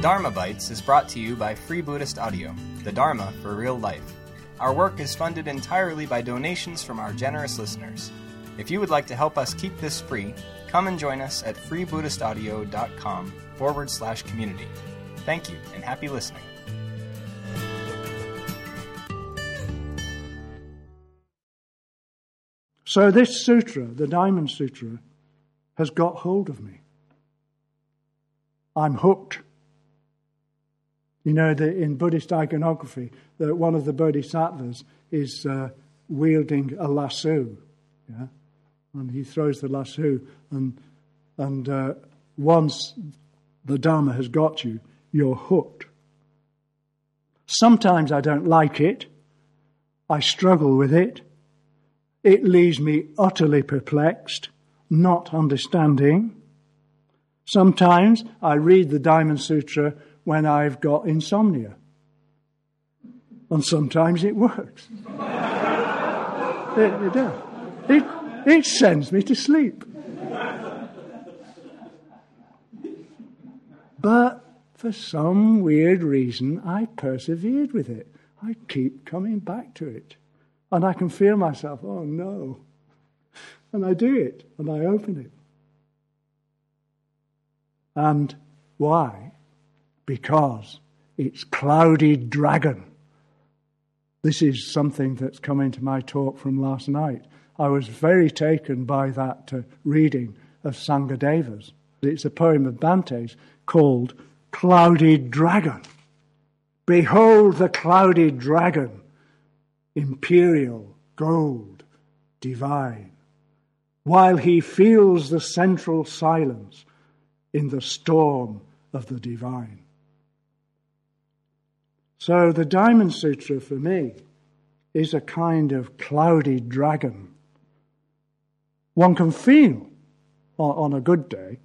Dharmabytes is brought to you by Free Buddhist Audio, the Dharma for real life. Our work is funded entirely by donations from our generous listeners. If you would like to help us keep this free, come and join us at freebuddhistaudio.com forward slash community. Thank you and happy listening. So, this sutra, the Diamond Sutra, has got hold of me. I'm hooked. You know, the, in Buddhist iconography, that one of the bodhisattvas is uh, wielding a lasso. Yeah? And he throws the lasso, and, and uh, once the Dharma has got you, you're hooked. Sometimes I don't like it. I struggle with it. It leaves me utterly perplexed, not understanding. Sometimes I read the Diamond Sutra when I've got insomnia. And sometimes it works. it, it does. It, it sends me to sleep. But for some weird reason, I persevered with it. I keep coming back to it. And I can feel myself, oh no. And I do it, and I open it. And why? Because it's clouded dragon. This is something that's come into my talk from last night. I was very taken by that uh, reading of Sanghadeva's. It's a poem of Bhante's called Clouded Dragon. Behold the clouded dragon, imperial, gold, divine, while he feels the central silence in the storm of the divine. So the Diamond Sutra for me is a kind of cloudy dragon. One can feel on a good day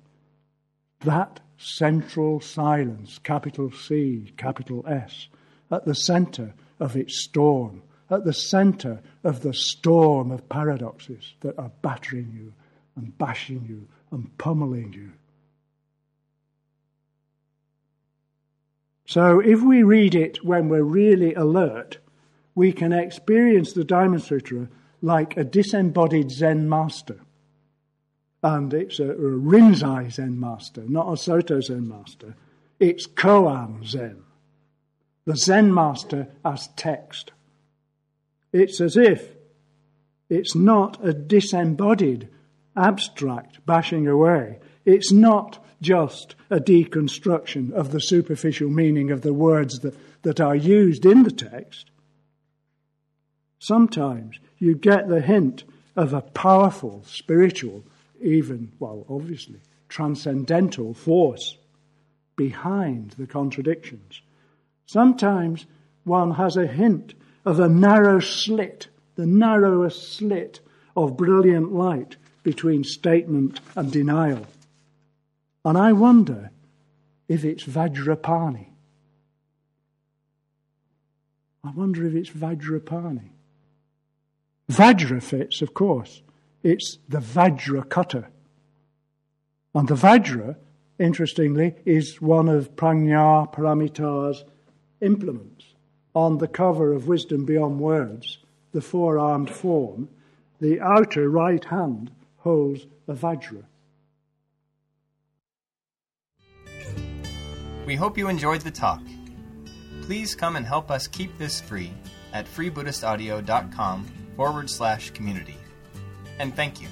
that central silence, capital C, capital S, at the center of its storm, at the center of the storm of paradoxes that are battering you and bashing you and pummeling you. So, if we read it when we're really alert, we can experience the Diamond Sutra like a disembodied Zen master. And it's a, a Rinzai Zen master, not a Soto Zen master. It's Koan Zen. The Zen master as text. It's as if it's not a disembodied, abstract bashing away. It's not just a deconstruction of the superficial meaning of the words that, that are used in the text. Sometimes you get the hint of a powerful, spiritual, even, well, obviously, transcendental force behind the contradictions. Sometimes one has a hint of a narrow slit, the narrowest slit of brilliant light between statement and denial. And I wonder if it's Vajrapani. I wonder if it's Vajrapani. Vajra fits, of course. It's the Vajra cutter. And the Vajra, interestingly, is one of Prajna Paramita's implements. On the cover of Wisdom Beyond Words, the four armed form, the outer right hand holds a Vajra. We hope you enjoyed the talk. Please come and help us keep this free at freebuddhistaudio.com forward slash community. And thank you.